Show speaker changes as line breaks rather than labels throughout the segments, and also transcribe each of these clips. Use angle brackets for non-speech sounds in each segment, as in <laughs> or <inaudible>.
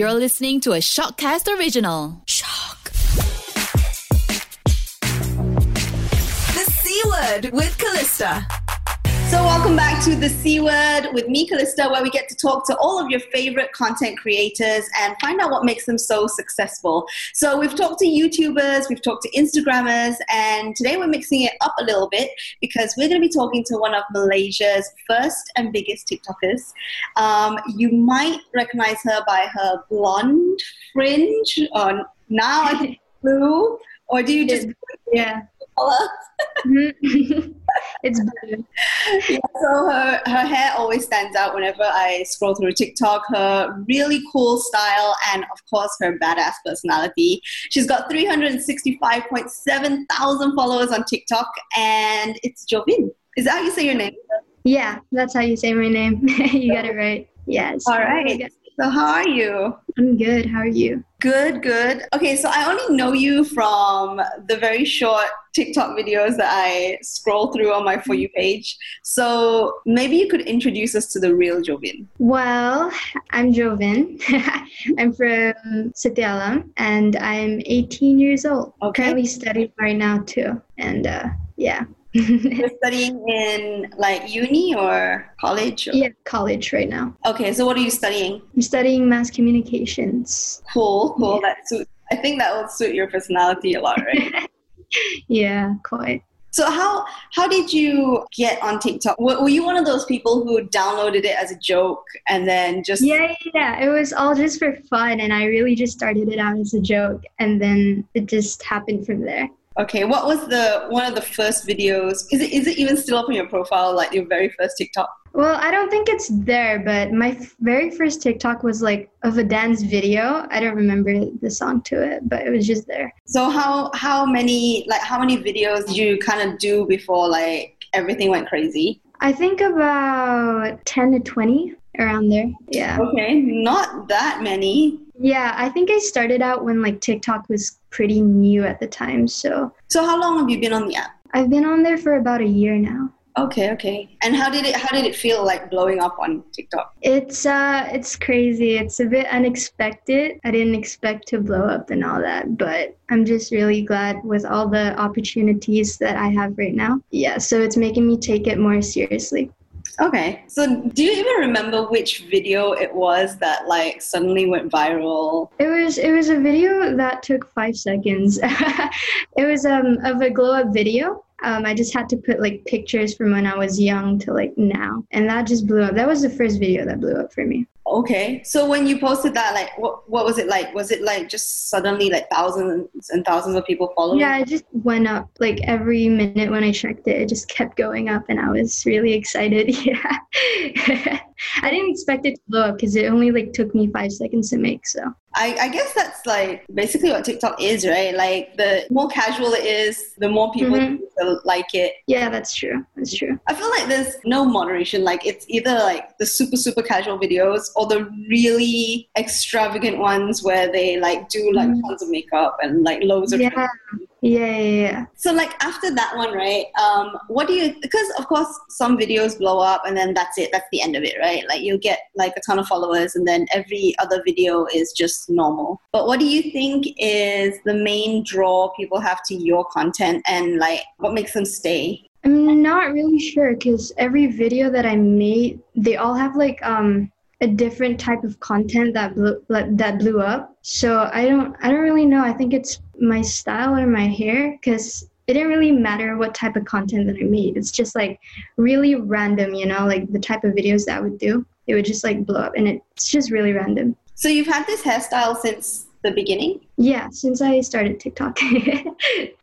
You're listening to a Shockcast original. Shock.
The C Word with Callista.
So, welcome back to the C Word with me, Callista, where we get to talk to all of your favorite content creators and find out what makes them so successful. So, we've talked to YouTubers, we've talked to Instagrammers, and today we're mixing it up a little bit because we're going to be talking to one of Malaysia's first and biggest TikTokers. Um, you might recognize her by her blonde fringe, or now I think blue, or do you just
yeah <laughs>
color? <laughs>
it's blue.
yeah, so her, her hair always stands out whenever I scroll through TikTok. Her really cool style and, of course, her badass personality. She's got 365.7 thousand followers on TikTok, and it's Jovynn. Is that how you say your name?
Yeah, that's how you say my name. <laughs> you got it right. Yes.
All right. So, how are you?
I'm good. How are you?
Good, good. Okay, so I only know you from the very short TikTok videos that I scroll through on my For You page. So maybe you could introduce us to the real Jovynn.
Well, I'm Jovynn. <laughs> I'm from Setia Alam and I'm 18 years old.
Okay.
Currently studying right now too. And uh, yeah.
You're <laughs> studying in like uni or college? Or?
yeah, college right now.
Okay, so what are you studying?
I'm studying mass communications.
Cool, cool. That suit. I think that will suit your personality a lot, right? <laughs>
Yeah, quite.
so how how did you get on TikTok? Were, were you one of those people who downloaded it as a joke and then just
Yeah, yeah, yeah. It was all just for fun, and I really just started it out as a joke, and then it just happened from there.
Okay, what was the one of the first videos? Is it is it even still up on your profile, like your very first TikTok?
Well, I don't think it's there, but my f- very first TikTok was like of a dance video. I don't remember the song to it, but it was just there.
So how how many like how many videos did you kind of do before like everything went crazy?
I think about 10 to 20 around there. Yeah.
Okay, not that many.
Yeah, I think I started out when like TikTok was pretty new at the time. So
So how long have you been on the app?
I've been on there for about a year now.
Okay, okay. And how did it how did it feel like blowing up on TikTok?
It's uh it's crazy. It's a bit unexpected. I didn't expect to blow up and all that, but I'm just really glad with all the opportunities that I have right now. Yeah, so it's making me take it more seriously.
Okay. So do you even remember which video it was that like suddenly went viral?
It was it was a video that took 5 seconds. <laughs> it was um of a glow up video. Um, I just had to put like pictures from when I was young to like now, and that just blew up. That was the first video that blew up for me.
Okay. So when you posted that, like, what what was it like? Was it like just suddenly like thousands and thousands of people following?
Yeah, it just went up like every minute when I checked it. It just kept going up, and I was really excited. <laughs> Yeah, <laughs> I didn't expect it to blow up because it only like took me five seconds to make. So
I, I guess that's like basically what TikTok is, right? Like the more casual it is, the more people
Mhm.
like it.
yeah, that's true. That's true.
I feel like there's no moderation. Like it's either like the super super casual videos or the really extravagant ones where they like do like
Mhm.
tons of makeup and like loads of.
Yeah, yeah, yeah. yeah.
So like after that one, right? Um, what do you? Because of course some videos blow up and then that's it. That's the end of it, right? Like you'll get like a ton of followers and then every other video is just normal. But what do you think is the main draw people have to your content and like what makes them stay?
I'm not really sure because every video that I made, they all have like um a different type of content that blew that blew up. So I don't I don't really know. I think it's my style or my hair because it didn't really matter what type of content that I made. It's just like really random, you know, like the type of videos that I would do. It would just like blow up, and it's just really random.
So you've had this hairstyle since the beginning?
Yeah, since I started TikTok. <laughs>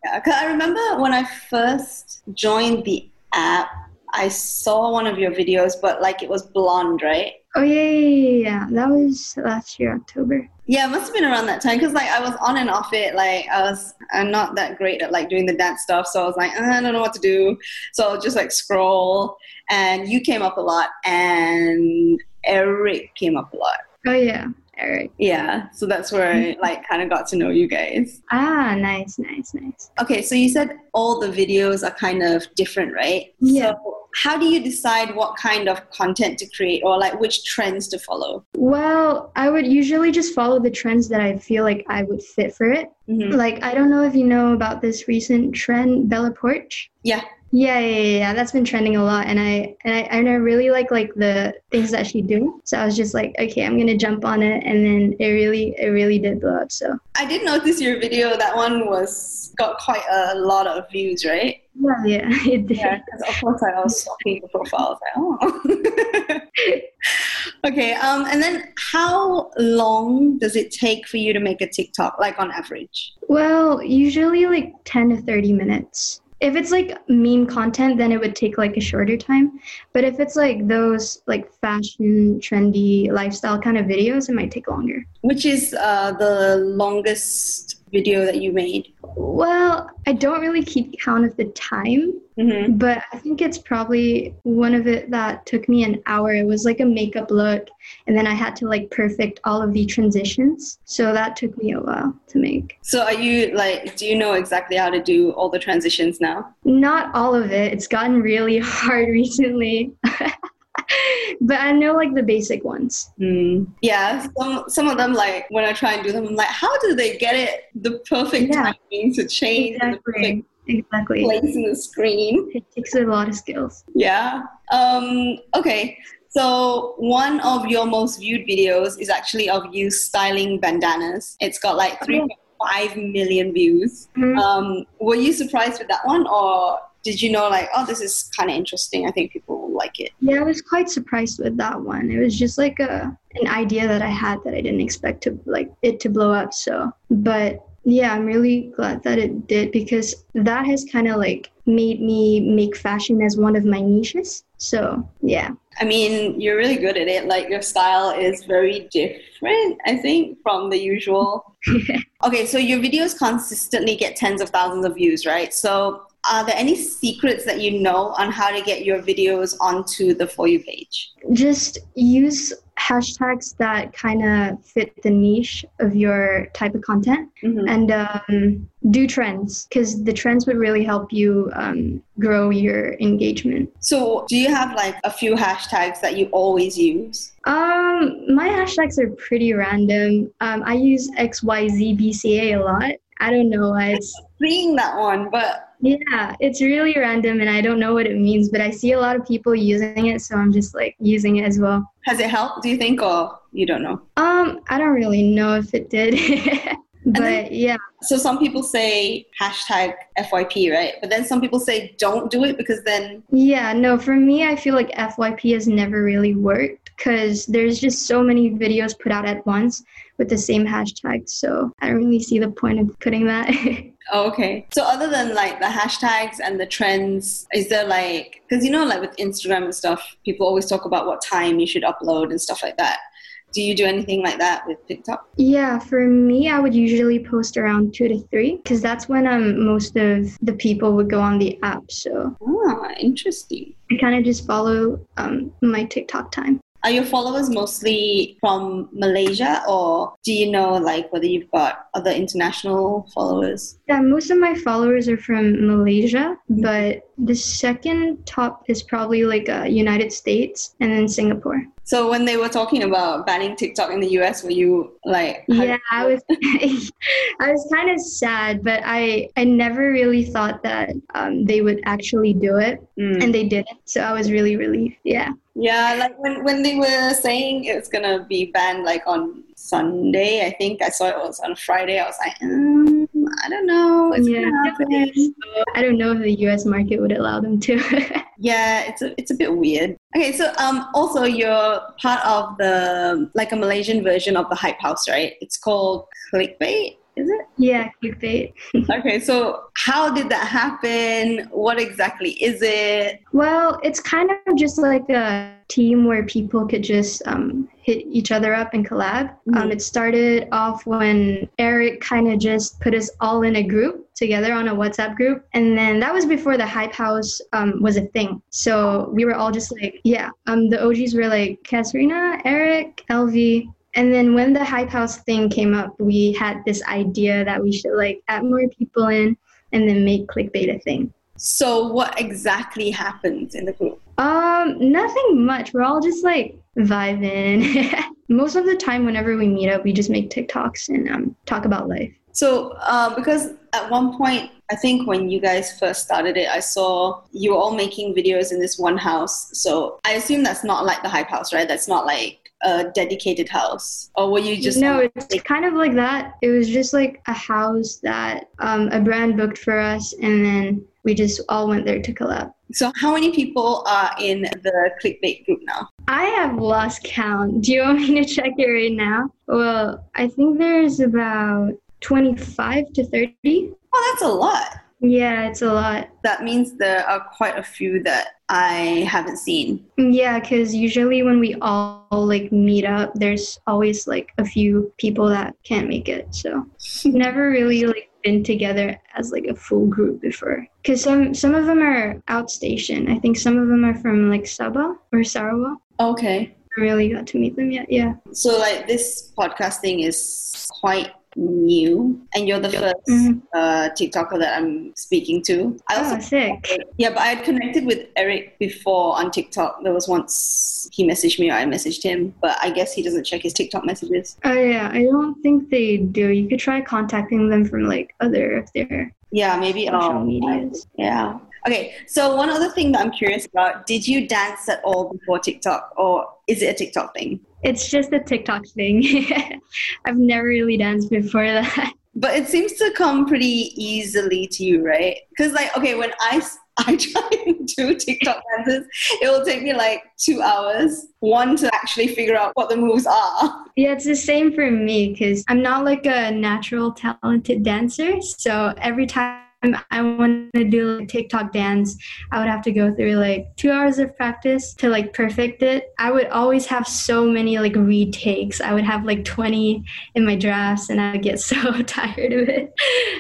Yeah, 'cause I remember when I first joined the app, I saw one of your videos, but like it was blonde, right?
Oh yeah, yeah, yeah. That was last year October.
Yeah, it must have been around that time because like I was on and off it. Like I was, I'm not that great at like doing the dance stuff, so I was like, "Uh, I don't know what to do. So I'll just like scroll, and you came up a lot, and Eric came up a lot.
Oh yeah, Eric.
Yeah, so that's where I <laughs> like kind of got to know you guys.
Ah, nice, nice, nice.
Okay, so you said all the videos are kind of different, right?
Yeah.
So how do you decide what kind of content to create or like which trends to follow?
Well, I would usually just follow the trends that I feel like I would fit for it.
Mhm.
Like, I don't know if you know about this recent trend, Bella Poarch.
Yeah.
Yeah, yeah, yeah, yeah. That's been trending a lot, and I and I and I really like like the things that she do. So I was just like, okay, I'm gonna jump on it, and then it really, it really did blow up. So
I did notice your video. That one was got quite a lot of views, right?
yeah, yeah, <laughs> it did.
Yeah, because of course I was stalking the profile. Like, oh. <laughs> okay. Um, and then how long does it take for you to make a TikTok, like on average?
Well, usually like 10 to 30 minutes. If it's like meme content, then it would take like a shorter time. But if it's like those like fashion, trendy, lifestyle kind of videos, it might take longer.
Which is uh, the longest video that you made?
Well, I don't really keep count of the time,
Mm-hmm.
but I think it's probably one of it that took me an hour. It was like a makeup look, and then I had to like perfect all of the transitions. So that took me a while to make.
So are you like, do you know exactly how to do all the transitions now?
Not all of it. It's gotten really <laughs> hard recently. <laughs> <laughs> but I know like the basic ones.
Mm. Yeah, some some of them like when I try and do them, I'm like, how do they get it the perfect
Yeah.
timing to change and the perfect
Exactly. Exactly.
place in the screen?
It takes a lot of skills.
Yeah. Um, okay. So one of your most viewed videos is actually of you styling bandanas. It's got like 3.5 million views.
Mhm.
Um, were you surprised with that one, or did you know like, oh, this is kind of interesting? I think people will like it.
Yeah, I was quite surprised with that one. It was just like a an idea that I had that I didn't expect to like it to blow up. So, but yeah, I'm really glad that it did because that has kind of like made me make fashion as one of my niches. So, yeah.
I mean, you're really good at it. Like your style is very different, I think, from the usual. <laughs> okay, so your videos consistently get tens of thousands of views, right? So are there any secrets that you know on how to get your videos onto the For You page?
Just use hashtags that kind of fit the niche of your type of content
Mhm.
and um, do trends because the trends would really help you um, grow your engagement.
So do you have like a few hashtags that you always use?
Um, my hashtags are pretty random. Um, I use XYZBCA a lot. I don't know why it's
Seeing that one, but
yeah, it's really random and I don't know what it means, but I see a lot of people using it, so I'm just like using it as well.
has it helped, do you think, or you don't know?
Um, I don't really know if it did. <laughs> but yeah.
So some people say hashtag FYP, right? But then some people say don't do it because then
Yeah, no, for me I feel like FYP has never really worked cuz there's just so many videos put out at once with the same hashtag, so I don't really see the point of putting that. <laughs>
Oh, okay. So other than like the hashtags and the trends, is there like because you know like with Instagram and stuff, people always talk about what time you should upload and stuff like that. Do you do anything like that with TikTok?
Yeah, for me, I would usually post around two to three because that's when um most of the people would go on the app. So
Ah, interesting.
I kind of just follow um my TikTok time.
Are your followers mostly from Malaysia, or do you know like whether you've got other international followers?
Yeah, most of my followers are from Malaysia, but the second top is probably like uh, United States and then Singapore.
So when they were talking about banning TikTok in the US, were you like,
Yeah, I was <laughs> I was kind of sad, but I I never really thought that um, they would actually do it,
Mm.
and they didn't. So I was really relieved. Yeah.
Yeah, like when, when they were saying it was gonna be banned like on Sunday, I think I saw it was on Friday. I was like, mm, I don't know. It's
Yeah.
gonna happen.
I don't know if the U.S. market would allow them to. <laughs>
Yeah, it's a it's a bit weird. Okay, so um, also you're part of the like a Malaysian version of the Hype House, right? It's called Clickbait?
Yeah, clickbait. <laughs>
Okay, so how did that happen? What exactly is it?
Well, it's kind of just like a team where people could just um, hit each other up and collab. Um,
Mhm.
it started off when Eric kind of just put us all in a group together on a WhatsApp group. And then that was before the Hype House um, was a thing. So we were all just like, yeah, um, the OGs were like Kasrina, Eric, LV. And then when the Hype House thing came up, we had this idea that we should like add more people in and then make clickbait a thing.
So what exactly happens in the group?
Um, nothing much. We're all just like vibing. <laughs> Most of the time, whenever we meet up, we just make TikToks and um, talk about life.
So, uh, because at one point, I think when you guys first started it, I saw you were all making videos in this one house. So I assume that's not like the Hype House, right? That's not like a dedicated house, or were you just
no? It's kind of like that. It was just like a house that um, a brand booked for us, and then we just all went there to collab.
So, how many people are in the clickbait group now?
I have lost count. Do you <laughs> want me to check it right now? Well, I think there's about 25 to 30.
Oh, that's a lot.
Yeah, it's a lot.
That means there are quite a few that I haven't seen.
Yeah, because usually when we all like meet up, there's always like a few people that can't make it. So we've <laughs> never really like been together as like a full group before. Because some some of them are outstation. I think some of them are from like Sabah or Sarawak.
Okay.
I really got to meet them yet. Yeah.
So like this podcasting is quite new and you're the 1st
Mhm.
uh, tiktoker that i'm speaking to i also
Oh, sick.
yeah but i had connected with eric before on tiktok there was once he messaged me or i messaged him but i guess he doesn't check his tiktok messages
Oh yeah, I don't think they do. You could try contacting them from like other of their
yeah maybe
social
um,
medias.
yeah okay so one other thing that i'm curious about did you dance at all before tiktok or is it a tiktok thing
It's just a TikTok thing. <laughs> I've never really danced before that.
But it seems to come pretty easily to you, right? Because like, okay, when I <laughs> I try and do TikTok dances, it will take me like two hours. One to actually figure out what the moves are.
Yeah, it's the same for me because I'm not like a natural talented dancer. So every time I want to do a TikTok dance, I would have to go through like two hours of practice to like perfect it. I would always have so many like retakes. I would have like 20 in my drafts and I would get <laughs> so tired of it.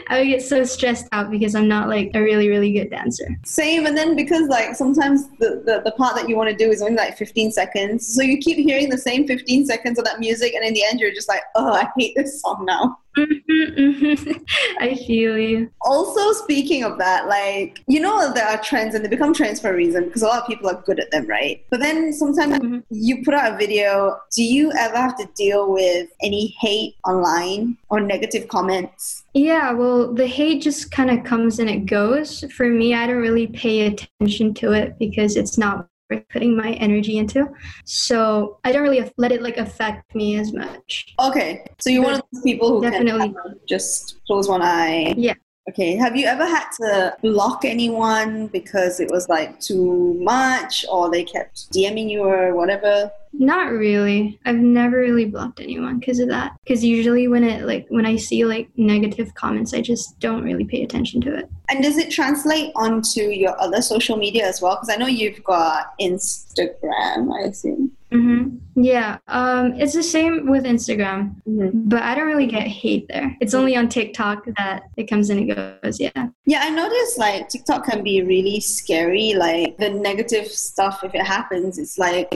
I would get so stressed out because I'm not like a really, really good dancer.
Same, and then because like sometimes the, the, the part that you want to do is only like 15 seconds. So you keep hearing the same 15 seconds of that music, and in the end, you're just like, oh, I hate this song now. <laughs>
I feel you.
Also, speaking of that, like, you know, there are trends and they become trends for a reason because a lot of people are good at them, right? But then sometimes
Mhm.
you put out a video, do you ever have to deal with any hate online or negative comments?
Yeah, well, the hate just kind of comes and it goes. For me, I don't really pay attention to it because it's not worth putting my energy into. So I don't really let it like affect me as much.
Okay, so you're one of those people who
Definitely.
can just close one eye.
Yeah.
Okay, have you ever had to block anyone because it was like too much or they kept DMing you or whatever?
Not really. I've never really blocked anyone because of that. Because usually when it like when I see like negative comments, I just don't really pay attention to it.
And does it translate onto your other social media as well? Because I know you've got Instagram, I assume.
Mm-hmm. Yeah, um, it's the same with Instagram, but I don't really get hate there. It's only on TikTok that it comes and it goes. Yeah.
Yeah, I noticed like TikTok can be really scary. Like the negative stuff, if it happens, it's like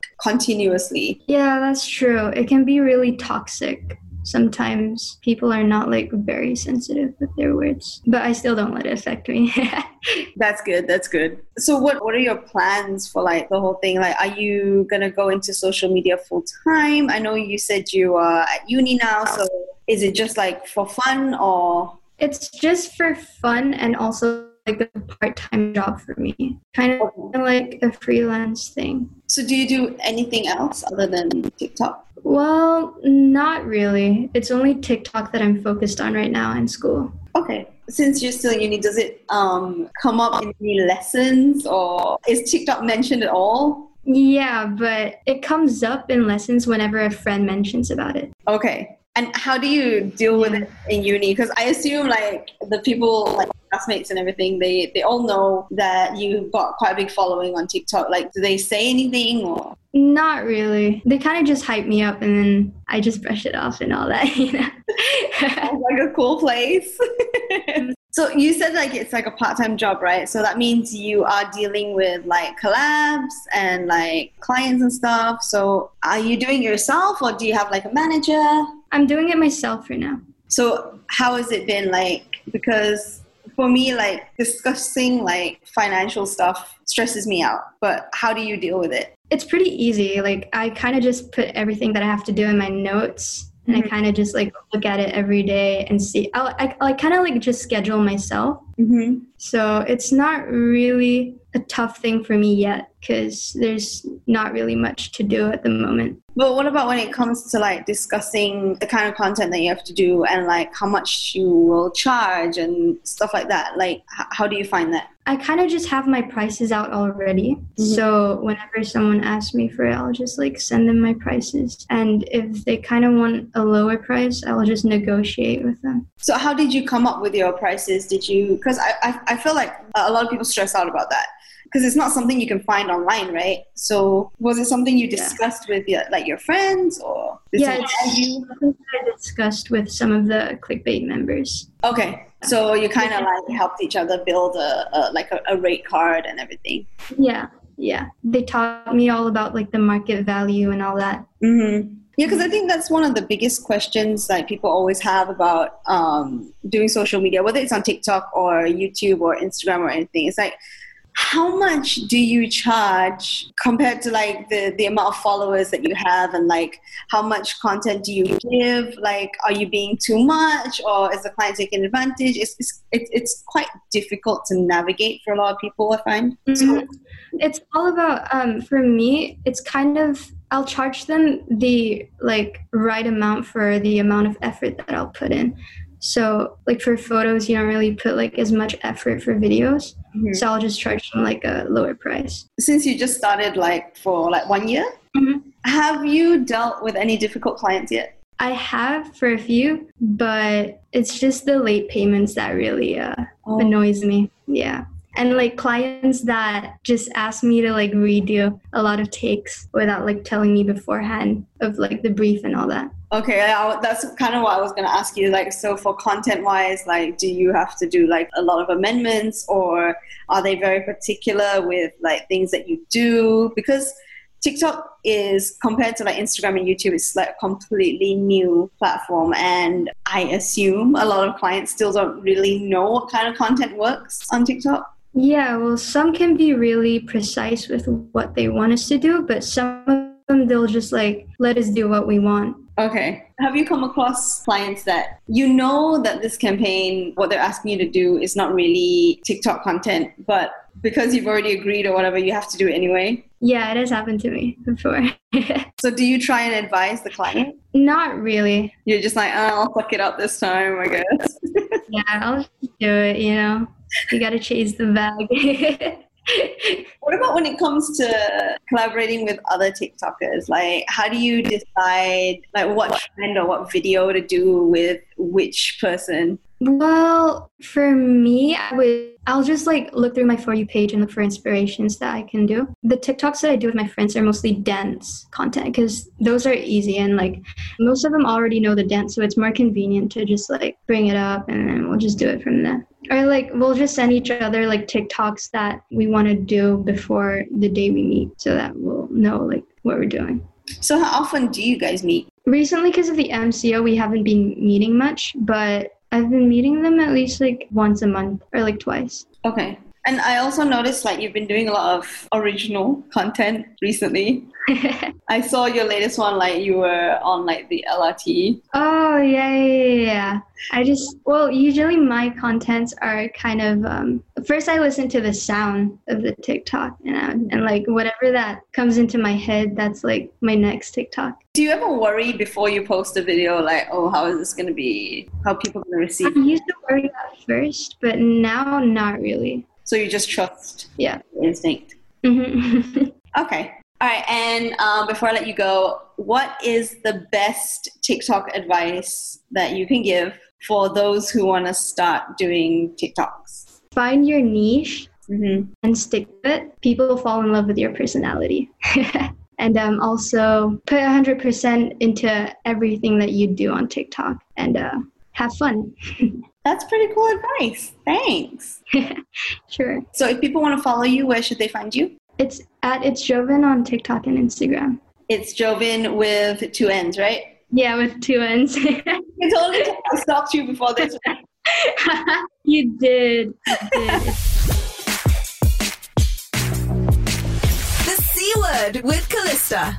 continuously.
Yeah, that's true. It can be really toxic. Sometimes people are not like very sensitive with their words, but I still don't let it affect me. <laughs>
That's good. That's good. So, what what are your plans for like the whole thing? Like, are you gonna go into social media full time? I know you said you are at uni now, so is it just like for fun or?
it's just for fun and also like a part-time job for me. Kind of like a freelance thing.
So, do you do anything else other than TikTok?
Well, not really. It's only TikTok that I'm focused on right now in school.
Okay. Since you're still in uni, does it um, come up in any lessons or is TikTok mentioned at all?
Yeah, but it comes up in lessons whenever a friend mentions about it.
Okay. And how do you deal with it in uni? Because I assume like the people like classmates and everything, they they all know that you've got quite a big following on TikTok. Like, do they say anything or?
Not really. They kind of just hype me up and then I just brush it off and all that, <laughs> you know.
Like a cool place. <laughs> so you said like it's like a part-time job, right? So that means you are dealing with like collabs and like clients and stuff. So are you doing it yourself or do you have like a manager?
I'm doing it myself right now.
So how has it been like? Because for me, like discussing like financial stuff stresses me out. But how do you deal with it?
It's pretty easy. Like I kind of just put everything that I have to do in my notes and
Mhm.
I kind of just like look at it every day and see. I'll, I, I kind of like just schedule myself.
Mm-hmm.
So it's not really a tough thing for me yet because there's not really much to do at the moment.
But what about when it comes to like discussing the kind of content that you have to do and like how much you will charge and stuff like that? Like, how do you find that?
I kind of just have my prices out already.
Mhm.
So whenever someone asks me for it, I'll just like send them my prices. And if they kind of want a lower price, I'll just negotiate with them.
So, how did you come up with your prices? Did you? Because I, I, I feel like a lot of people stress out about that because it's not something you can find online, right? So, was it something you
Yeah.
discussed with your, like your friends or?
yeah,
someone
it's
tell you?
I discussed with some of the clickbait members.
Okay, so you kind of like helped each other build a, a like a, a rate card and everything.
Yeah, yeah. They taught me all about like the market value and all that.
Mm-hmm. Yeah, because I think that's one of the biggest questions that people always have about um, doing social media, whether it's on TikTok or YouTube or Instagram or anything. It's like, how much do you charge compared to like the, the amount of followers that you have and like how much content do you give like are you being too much or is the client taking advantage it's, it's, it's, quite difficult to navigate for a lot of people i find
Mhm. It's all about um, for me. It's kind of I'll charge them the like right amount for the amount of effort that I'll put in. So like for photos, you don't really put like as much effort for videos.
Mhm.
So I'll just charge them like a lower price.
since you just started like for like one year
Mhm.
have you dealt with any difficult clients yet
I have for a few, but it's just the late payments that really uh,
Oh.
annoys me. Yeah. And like clients that just ask me to like redo a lot of takes without like telling me beforehand of like the brief and all that.
okay I, that's kind of what i was going to ask you like so for content wise like do you have to do like a lot of amendments or are they very particular with like things that you do because TikTok is compared to like Instagram and YouTube, it's like a completely new platform. And I assume a lot of clients still don't really know what kind of content works on TikTok.
Yeah, well, some can be really precise with what they want us to do, but some of them they'll just like let us do what we want.
Okay. Have you come across clients that you know that this campaign, what they're asking you to do, is not really TikTok content, but because you've already agreed or whatever, you have to do it anyway?
Yeah, it has happened to me before. <laughs>
So do you try and advise the client?
Not really.
You're just like, oh, I'll fuck it up this time, I guess. <laughs>
Yeah, I'll do it, you know. You gotta chase the bag. <laughs>
What about when it comes to collaborating with other TikTokers? Like, how do you decide like what trend or what video to do with which person?
Well, for me, I would I'll just like look through my for you page and look for inspirations that I can do. The TikToks that I do with my friends are mostly dance content because those are easy and like most of them already know the dance, so it's more convenient to just like bring it up and then we'll just do it from there. Or like we'll just send each other like TikToks that we want to do before the day we meet so that we'll know like what we're doing.
So how often do you guys meet?
Recently, because of the MCO, we haven't been meeting much, but I've been meeting them at least like once a month or like twice.
Okay. And I also noticed like you've been doing a lot of original content recently. <laughs> I saw your latest one like you were on like the LRT.
oh, yeah, yeah, yeah. I just, well, usually my contents are kind of, um, first I listen to the sound of the TikTok and, I, and like whatever that comes into my head, that's like my next TikTok.
Do you ever worry before you post a video like, oh, how is this gonna be? How people gonna receive?
I used to worry at first, but now not really.
So you just trust
Yeah.
instinct.
hmm <laughs>
Okay. All right. And um, before I let you go, what is the best TikTok advice that you can give for those who want to start doing TikToks?
Find your niche
Mm-hmm.
and stick with it, people fall in love with your personality. <laughs> and um, also put 100% into everything that you do on TikTok and uh, have fun. <laughs>
That's pretty cool advice. Thanks. <laughs>
sure.
So if people want to follow you, where should they find you?
It's at It's Jovynn on TikTok and Instagram.
It's Jovynn with two N's, right?
Yeah, with two N's.
You totally I stalked you before this. <laughs>
you did. You did.
The C word with Callista.